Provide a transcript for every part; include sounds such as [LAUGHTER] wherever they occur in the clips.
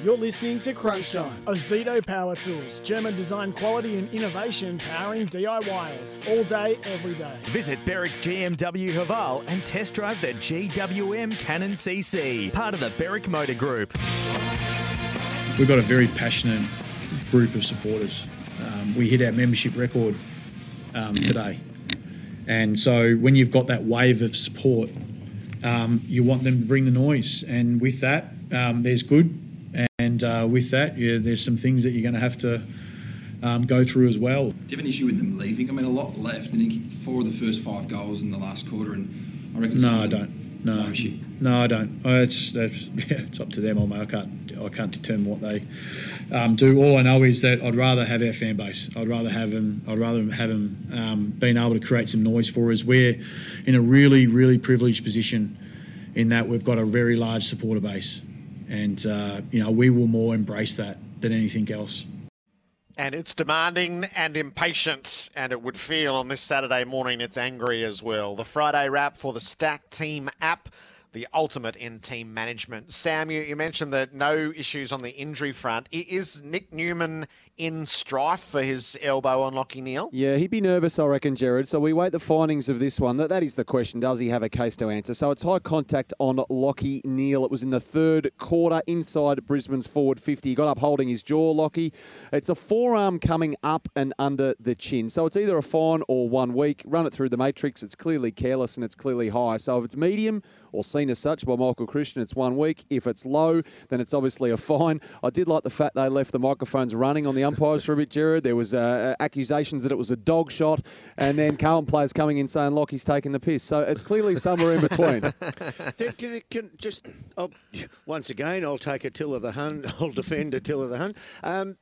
You're listening to Crunch Time. Ozito Power Tools, German design quality and innovation powering DIYers all day, every day. Visit Berwick GWM Haval and test drive the GWM Cannon CC, part of the Berwick Motor Group. We've got a very passionate group of supporters. Um, we hit our membership record um, today. And so when you've got that wave of support, um, you want them to bring the noise. And with that, um, there's good. And uh, with that, yeah, there's some things that you're going to have to um, go through as well. Do you have an issue with them leaving? I mean, a lot left, and he kicked four of the first five goals in the last quarter, and I reckon. No, I don't. No, No issue. No, I don't. Uh, It's, that's, [LAUGHS] yeah, it's up to them. I can't. I can't determine what they um, do. All I know is that I'd rather have our fan base. I'd rather have them. I'd rather have them um, being able to create some noise for us. We're in a really, really privileged position in that we've got a very large supporter base, and uh, you know we will more embrace that than anything else. And it's demanding and impatient, and it would feel on this Saturday morning it's angry as well. The Friday wrap for the Stack Team app, the ultimate in team management. Sam, you, you mentioned that no issues on the injury front. Is Nic Newman in strife for his elbow on Lachie Neale? Yeah, he'd be nervous, I reckon, Jared. So we wait the findings of this one. That, that is the question. Does he have a case to answer? So it's high contact on Lachie Neale. It was in the third quarter inside Brisbane's forward 50. He got up holding his jaw, Lachie. It's a forearm coming up and under the chin. So it's either a fine or one week. Run it through the matrix. It's clearly careless and it's clearly high. So if it's medium or seen as such by Michael Christian, it's one week. If it's low, then it's obviously a fine. I did like the fact they left the microphones running on the umpires for a bit, Jared. There was uh, accusations that it was a dog shot, and then Carlton players coming in saying Lachie's taking the piss. So it's clearly somewhere in between. [LAUGHS] Can- can- can just I'll, once again, I'll take Attila the Hun. [LAUGHS] I'll defend Attila the Hun. Um,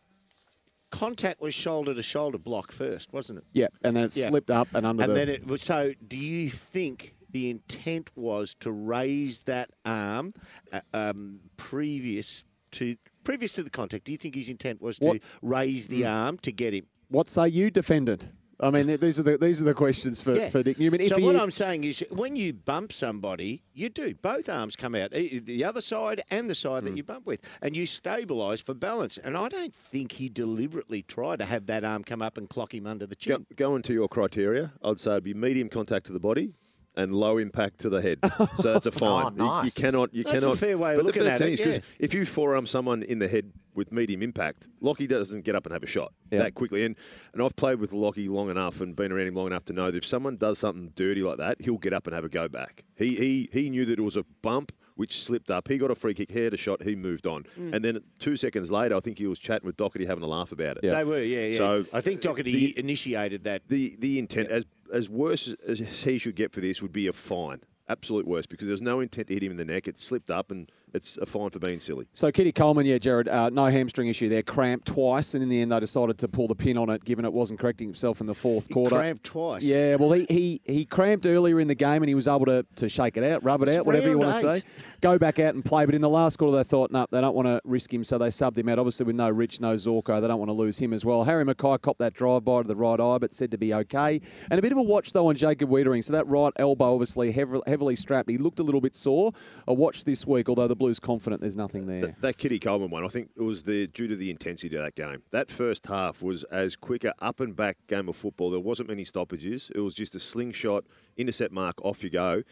contact was shoulder to shoulder block first, wasn't it? yeah, and then it Yeah. slipped up and under And the. then it was. So, do you think the intent was to raise that arm uh, um, previous to previous to the contact? Do you think his intent was to raise the arm to get him? what say you, defendant? I mean, these are the these are the questions for, Yeah. for Nic Newman. If so he, what I'm saying is, when you bump somebody, you do both arms come out, e- the other side and the side Hmm. that you bump with, and you stabilise for balance. And I don't think he deliberately tried to have that arm come up and clock him under the Go, chin. going to your criteria, I'd say it'd be medium contact to the body and low impact to the head. [LAUGHS] So that's a fine. You- you, cannot. You That's a cannot. fair way of but the- looking but the at it, is, 'cause yeah. if you forearm someone in the head with medium impact, Lachie doesn't get up and have a shot Yeah. that quickly. And and I've played with Lachie long enough and been around him long enough to know that if someone does something dirty like that, he'll get up and have a go back. He he he knew that it was a bump which slipped up. He got a free kick, he had a shot, he moved on. Mm. And then two seconds later, I think he was chatting with Doherty having a laugh about it. They were, yeah, yeah. So I think Doherty the- initiated that. the the intent as as worse as he [LAUGHS] should get for this would be a fine, absolute worst, because there's no intent to hit him in the neck. It slipped up, and it's a fine for being silly. So Kitty Coleman, yeah, Jared, uh, no hamstring issue there. Cramped twice, and in the end they decided to pull the pin on it, given it wasn't correcting himself in the fourth He quarter. cramped twice. Yeah, well, he, he, he cramped earlier in the game and he was able to, to shake it out, rub it It's out, whatever you want to say. Go back out and play. But in the last quarter, they thought, no, they don't want to risk him, so they subbed him out. Obviously, with no Rich, no Zorko, they don't want to lose him as well. Harry McKay copped that drive by to the right eye, but said to be okay. And a bit of a watch, though, on Jacob Weitering. So that right elbow, obviously, heavily, heavily strapped. He looked a little bit sore. A watch this week, although the Blues confident there's nothing there. That, that Kitty Coleman one, I think it was the due to the intensity of that game. That first half was as quick quicker up and back game of football. There wasn't many stoppages. It was just a slingshot, intercept mark, off you go.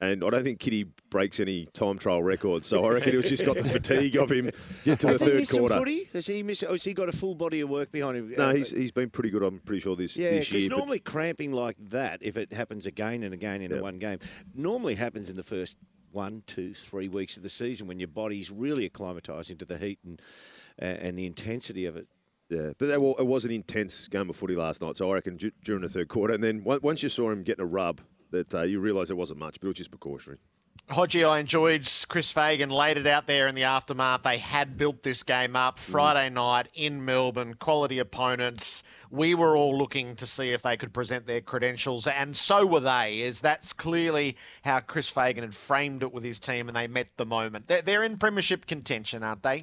And I don't think Kitty breaks any time trial records. So I reckon it just got the [LAUGHS] fatigue of him get to Has the he third missed quarter. footy? Has he missed? Or has he got a full body of work behind him? No, Uh, he's, he's been pretty good. I'm pretty sure this Yeah, this because year. but- normally cramping like that, if it happens again and again in a one game, normally happens in the first one, two, three weeks of the season when your body's really acclimatising to the heat and uh, and the intensity of it. Yeah, but that, wa- it was an intense game of footy last night. So I reckon du- during the third quarter, and then on- once you saw him getting a rub, that uh, you realised it wasn't much, but it was just precautionary. Hodgie, I enjoyed Chris Fagan laid it out there in the aftermath. They had built this game up Friday night in Melbourne, quality opponents. We were all looking to see if they could present their credentials, and so were they. As that's clearly how Chris Fagan had framed it with his team, and they met the moment. They're, in premiership contention, aren't they?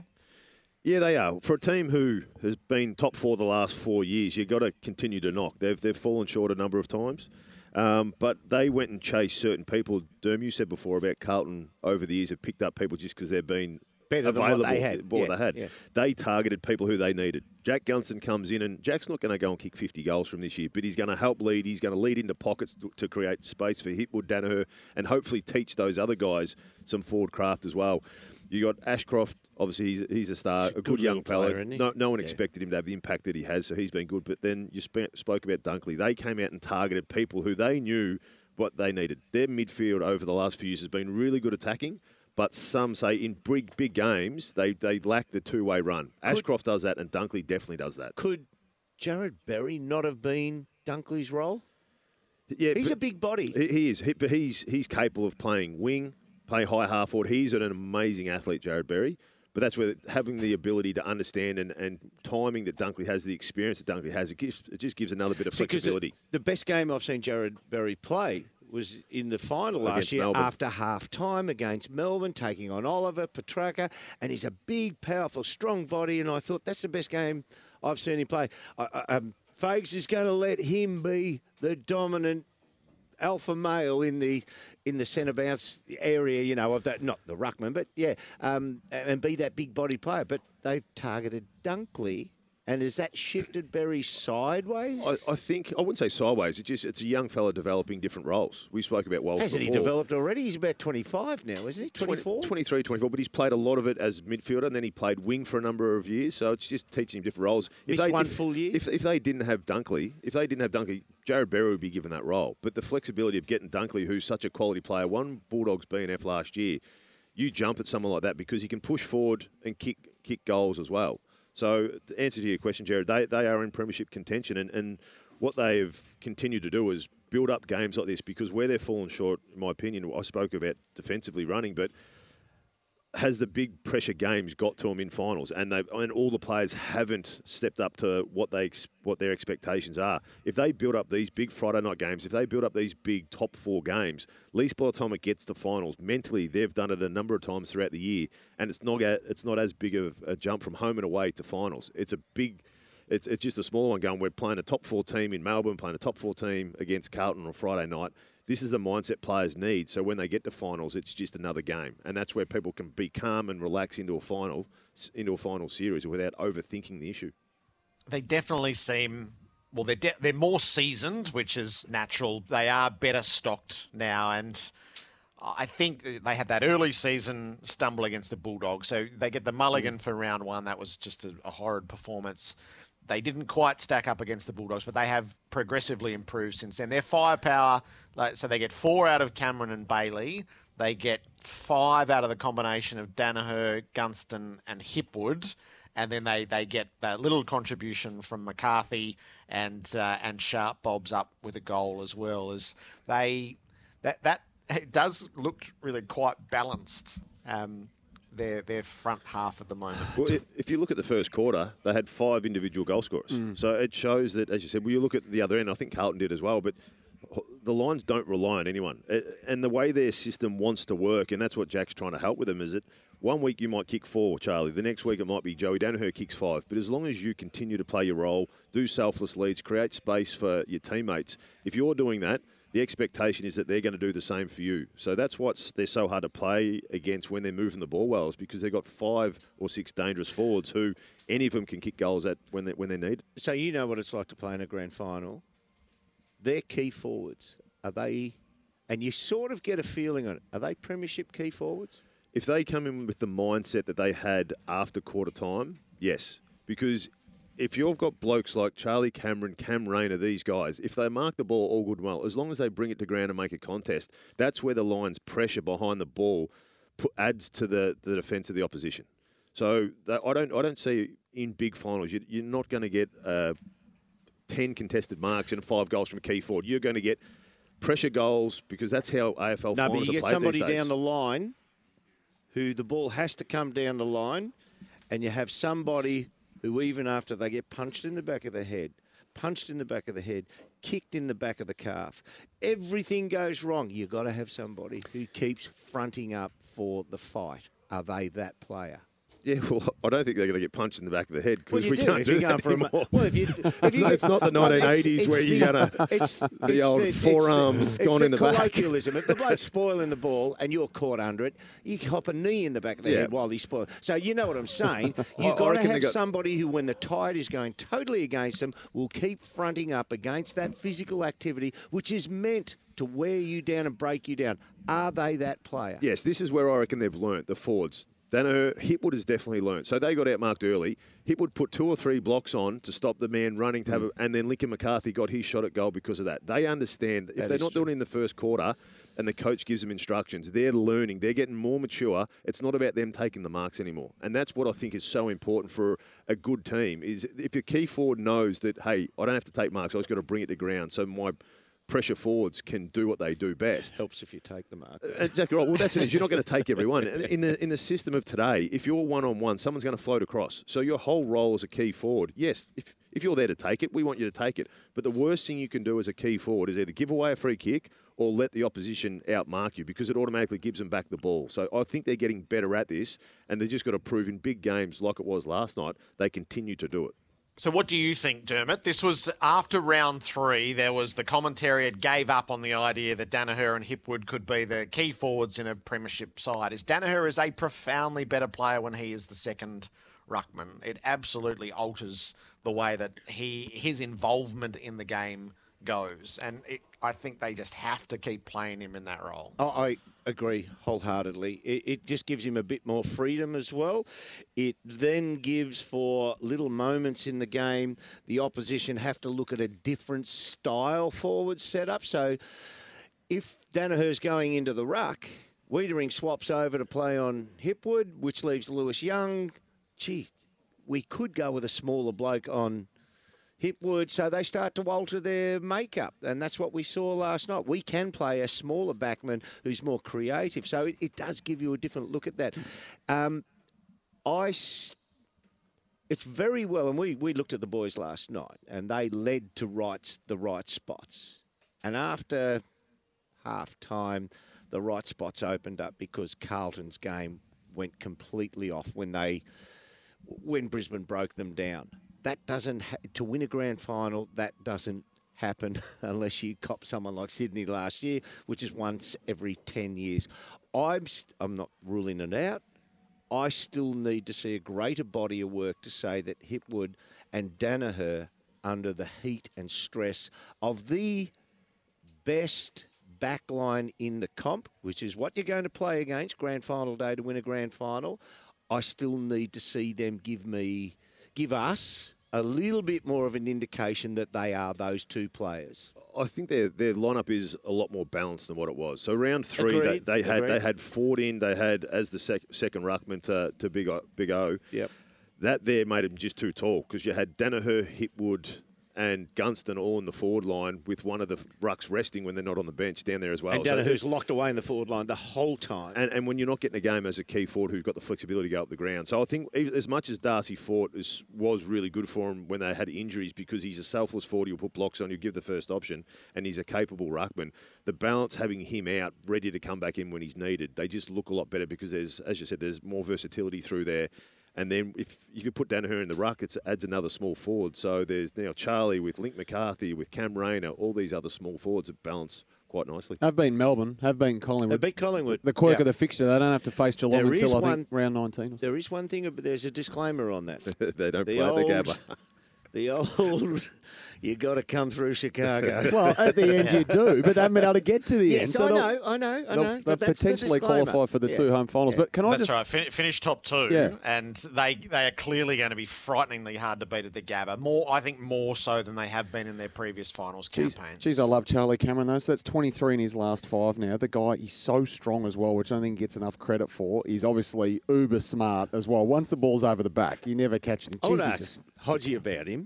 Yeah, they are. For a team who has been top four the last four years, you've got to continue to knock. They've they've fallen short a number of times. Um, but they went and chased certain people. Derm, you said before about Carlton over the years have picked up people just because they've been Better than available. what they had. what Yeah, they had. yeah. They targeted people who they needed. Jack Gunston comes in, and Jack's not going to go and kick 50 goals from this year, but he's going to help lead. He's going to lead into pockets to, to create space for Hipwood, Daniher, and hopefully teach those other guys some forward craft as well. You got Ashcroft. Obviously, he's, he's a star, He's a good, good young player, isn't? No, no one Yeah. expected him to have the impact that he has, so he's been good. But then you sp- spoke about Dunkley. They came out and targeted people who they knew what they needed. Their midfield over the last few years has been really good attacking, but some say in big big games they, they lack the two way run. Ashcroft does that, and Dunkley definitely does that. Could Jarrod Berry not have been Dunkley's role? Yeah, He's a big body. He, he is, he, but he's he's capable of playing wing, play high half forward. He's an amazing athlete, Jarrod Berry. But that's where having the ability to understand and, and timing that Dunkley has, the experience that Dunkley has, it, gives, it just gives another bit of See, flexibility. The, best game I've seen Jarrod Berry play was in the final last Against year Melbourne. after half time against Melbourne, taking on Oliver, Petracca, and he's a big, powerful, strong body. And I thought that's the best game I've seen him play. I, I, um, Fags is going to let him be the dominant alpha male in the in the centre bounce area, you know, of that not the ruckman, but yeah, um, and and be that big body player. But they've targeted Dunkley, and has that shifted Berry sideways? I, I think I wouldn't say sideways. It's just it's a young fella developing different roles. We spoke about Wells Hasn't he developed already? He's about 25 now, isn't he? 24? 23, 24, but he's played a lot of it as midfielder, and then he played wing for a number of years. So it's just teaching him different roles. Missed one if, full year? If, if they didn't have Dunkley, if they didn't have Dunkley, Jarrod Berry would be given that role. But the flexibility of getting Dunkley, who's such a quality player, won Bulldogs BNF last year. You jump at someone like that because he can push forward and kick kick goals as well. So to answer to your question, Jared, they, they are in premiership contention, and, and what they've continued to do is build up games like this because where they're fallen short, in my opinion, I spoke about defensively running, but has the big pressure games got to them in finals, and they and all the players haven't stepped up to what they what their expectations are. If they build up these big Friday night games, if they build up these big top four games, at least by the time it gets to finals, mentally they've done it a number of times throughout the year, and it's not it's not as big of a jump from home and away to finals. It's a big. It's, it's just a smaller one going. We're playing a top four team in Melbourne, playing a top four team against Carlton on Friday night. This is the mindset players need. So when they get to finals, it's just another game, and that's where people can be calm and relax into a final, into a final series without overthinking the issue. they definitely seem well. They're de- they're more seasoned, which is natural. They are better stocked now, and I think they had that early season stumble against the Bulldogs. So they get the mulligan mm. for round one. That was just a, a horrid performance. They didn't quite stack up against the Bulldogs, but they have progressively improved since then. Their firepower, like, so they get four out of Cameron and Bailey. They get five out of the combination of Daniher, Gunston, and Hipwood and then they, they get that little contribution from McCarthy and uh, and Sharp Bobs up with a goal as well as they that that it does look really quite balanced. Um, their their front half at the moment. Well, if you look at the first quarter, they had five individual goal scorers. Mm. So it shows that, as you said, well, you look at the other end. I think Carlton did as well, but the Lions don't rely on anyone. And the way their system wants to work, and that's what Jack's trying to help with them, is that one week you might kick four, Charlie. The next week it might be Joey Daniher kicks five. But as long as you continue to play your role, do selfless leads, create space for your teammates, if you're doing that, the expectation is that they're going to do the same for you. So that's what's they're so hard to play against when they're moving the ball well, is because they've got five or six dangerous forwards who any of them can kick goals at when they when they need. So you know what it's like to play in a grand final. Their key forwards are they, and you sort of get a feeling on it. Are they premiership key forwards? If they come in with the mindset that they had after quarter time, yes, because if you've got blokes like Charlie Cameron, Cam Rayner, these guys, if they mark the ball all good and well, as long as they bring it to ground and make a contest, that's where the Lions' pressure behind the ball adds to the, the defence of the opposition. So that, I don't I don't see in big finals you, you're not going to get uh, ten contested marks and five goals from a key forward. You're going to get pressure goals because that's how AFL No, but finals you get somebody down the line who the ball has to come down the line, and you have somebody who, even after they get punched in the back of the head, punched in the back of the head, kicked in the back of the calf, everything goes wrong. You've got to have somebody who keeps fronting up for the fight. Are they that player? Yeah, [LAUGHS] well, I don't think they're going to get punched in the back of the head because you we do can't do that going for a anymore. well, if you, [LAUGHS] if It's you get- it's not the well, it's- 1980s where you're the- gonna- [LAUGHS] it's- the old it's forearms it's gone the in the back. It's colloquialism. If the bloke's spoiling the ball and you're caught under it, you hop a knee in the back of the Yeah. head while he's spoiling. So you know what I'm saying. You've got to have got- somebody who, when the tide is going totally against them, will keep fronting up against that physical activity, which is meant to wear you down and break you down. Are they that player? Yes, this is where I reckon they've learnt, the Fords. Danaher, Hipwood has definitely learnt. So they got outmarked early. Hipwood put two or three blocks on to stop the man running to have, a, hmm. and then Lincoln McCarthy got his shot at goal because of that. They understand if That they're not doing it in the first quarter and the coach gives them instructions, they're learning, they're getting more mature. It's not about them taking the marks anymore. And that's what I think is so important for a good team is if your key forward knows that, hey, I don't have to take marks, I just got to bring it to ground. So my pressure forwards can do what they do best. Helps if you take the mark. Uh, exactly right. Well, that's it. Is you're not going to take everyone in the in the system of today. If you're one on one, someone's going to float across. So your whole role as a key forward, yes, if if you're there to take it, we want you to take it. But the worst thing you can do as a key forward is either give away a free kick or let the opposition outmark you because it automatically gives them back the ball. So I think they're getting better at this, and they've just got to prove in big games like it was last night, they continue to do it. So, what do you think, Dermot? This was after round three. There was the commentary it gave up on the idea that Daniher and Hipwood could be the key forwards in a premiership side. Is Daniher is a profoundly better player when he is the second ruckman? It absolutely alters the way that he his involvement in the game goes, and it, I think they just have to keep playing him in that role. I I agree wholeheartedly. It, it just gives him a bit more freedom as well. It then gives for little moments in the game the opposition have to look at a different style forward setup. So if Daniher's going into the ruck, Weitering swaps over to play on Hipwood, which leaves Lewis Young. Gee, we could go with a smaller bloke on Hipwood, so they start to alter their makeup, and that's what we saw last night. We can play a smaller backman who's more creative, so it, it does give you a different look at that. Um, I, it's very well, and we, we looked at the boys last night, and they led to right the right spots, and after half time, the right spots opened up because Carlton's game went completely off when they when Brisbane broke them down. That doesn't ha- to win a grand final. That doesn't happen [LAUGHS] unless you cop someone like Sydney last year, which is once every ten years. I'm st- I'm not ruling it out. I still need to see a greater body of work to say that Hipwood and Daniher, under the heat and stress of the best backline in the comp, which is what you're going to play against grand final day to win a grand final, I still need to see them give me, give us a little bit more of an indication that they are those two players. I think their their lineup is a lot more balanced than what it was. So round three, Agreed, they, they had they had Fort in, they had as the sec, second ruckman to, to Big O, Big O. Yep. That there made him just too tall because you had Daniher, Hipwood, and Gunston all in the forward line with one of the rucks resting when they're not on the bench down there as well. and So- Daniher's locked away in the forward line the whole time. and, and when you're not getting a game as a key forward who's got the flexibility to go up the ground. So I think as much as Darcy Fort is, was really good for him when they had injuries because he's a selfless forward, he'll put blocks on, you give the first option, and he's a capable ruckman. The balance having him out, ready to come back in when he's needed, they just look a lot better because there's, as you said, there's more versatility through there. And then if, if you put Daniher in the ruck, it adds another small forward. So there's now Charlie with Link McCarthy, with Cam Rayner, all these other small forwards that balance quite nicely. Have been Melbourne, have been Collingwood. They Collingwood. beat Collingwood. The quirk Yeah. of the fixture, they don't have to face Geelong There is until I one- think round 19. There is one thing, but there's a disclaimer on that. [LAUGHS] they don't The play old- the Gabba. The old, [LAUGHS] you got to come through Chicago. [LAUGHS] well, at the end you do, but they haven't been able to get to the end. yes, so I they'll- know, I know, I They'll, know. they'll but that's the potentially disclaimer. qualify for the Yeah. two home finals. Yeah. But can I That's just right. Fin- finish top two, Yeah. and they they are clearly going to be frighteningly hard to beat at the Gabba. More, I think, more so than they have been in their previous finals Geez, campaigns. geez, I love Charlie Cameron though. So that's 23 in his last five now. The guy, he's so strong as well, which I don't think he gets enough credit for. He's obviously uber smart as well. Once the ball's over the back, you never catch him. I would Jeez, he's Hodgie about him.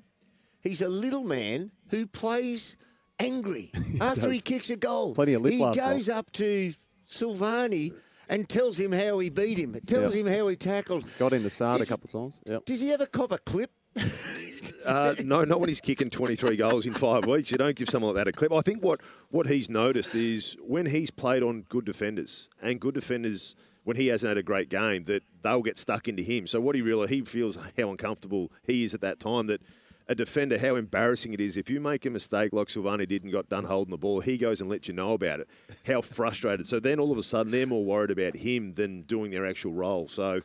He's a little man who plays angry [LAUGHS] after he kicks a goal. Plenty of lip he last goes up to Silvagni and tells him how he beat him. Tells Yep. him how he tackled. Got in the side a couple of times. Yep. Does he ever cop a clip? [LAUGHS] Uh, no, not when he's kicking 23 goals in five weeks. You don't give someone like that a clip. I think what, what he's noticed is when he's played on good defenders and good defenders when he hasn't had a great game that they'll get stuck into him. So what he really he feels how uncomfortable he is at that time that a defender how embarrassing it is. If you make a mistake like Silvagni did and got done holding the ball he goes and lets you know about it. How frustrated. So then all of a sudden they're more worried about him than doing their actual role. So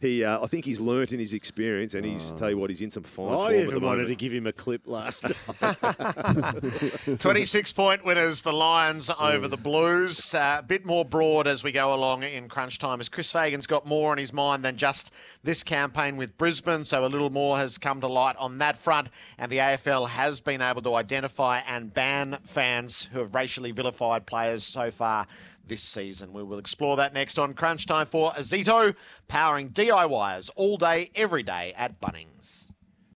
he uh, I think he's learnt in his experience and he's tell you what he's in some fine I form at the even wanted moment. to give him a clip last. [LAUGHS] [LAUGHS] 26 point winners, the Lions over the Blues. Uh, a bit more broad as we go along in crunch time, as Chris Fagan's got more on his mind than just this campaign with Brisbane, so a little more has come to light on that front. And the AFL has been able to identify and ban fans who have racially vilified players so far this season. We will explore that next on Crunch Time for Ozito, powering DIYers all day, every day at Bunnings.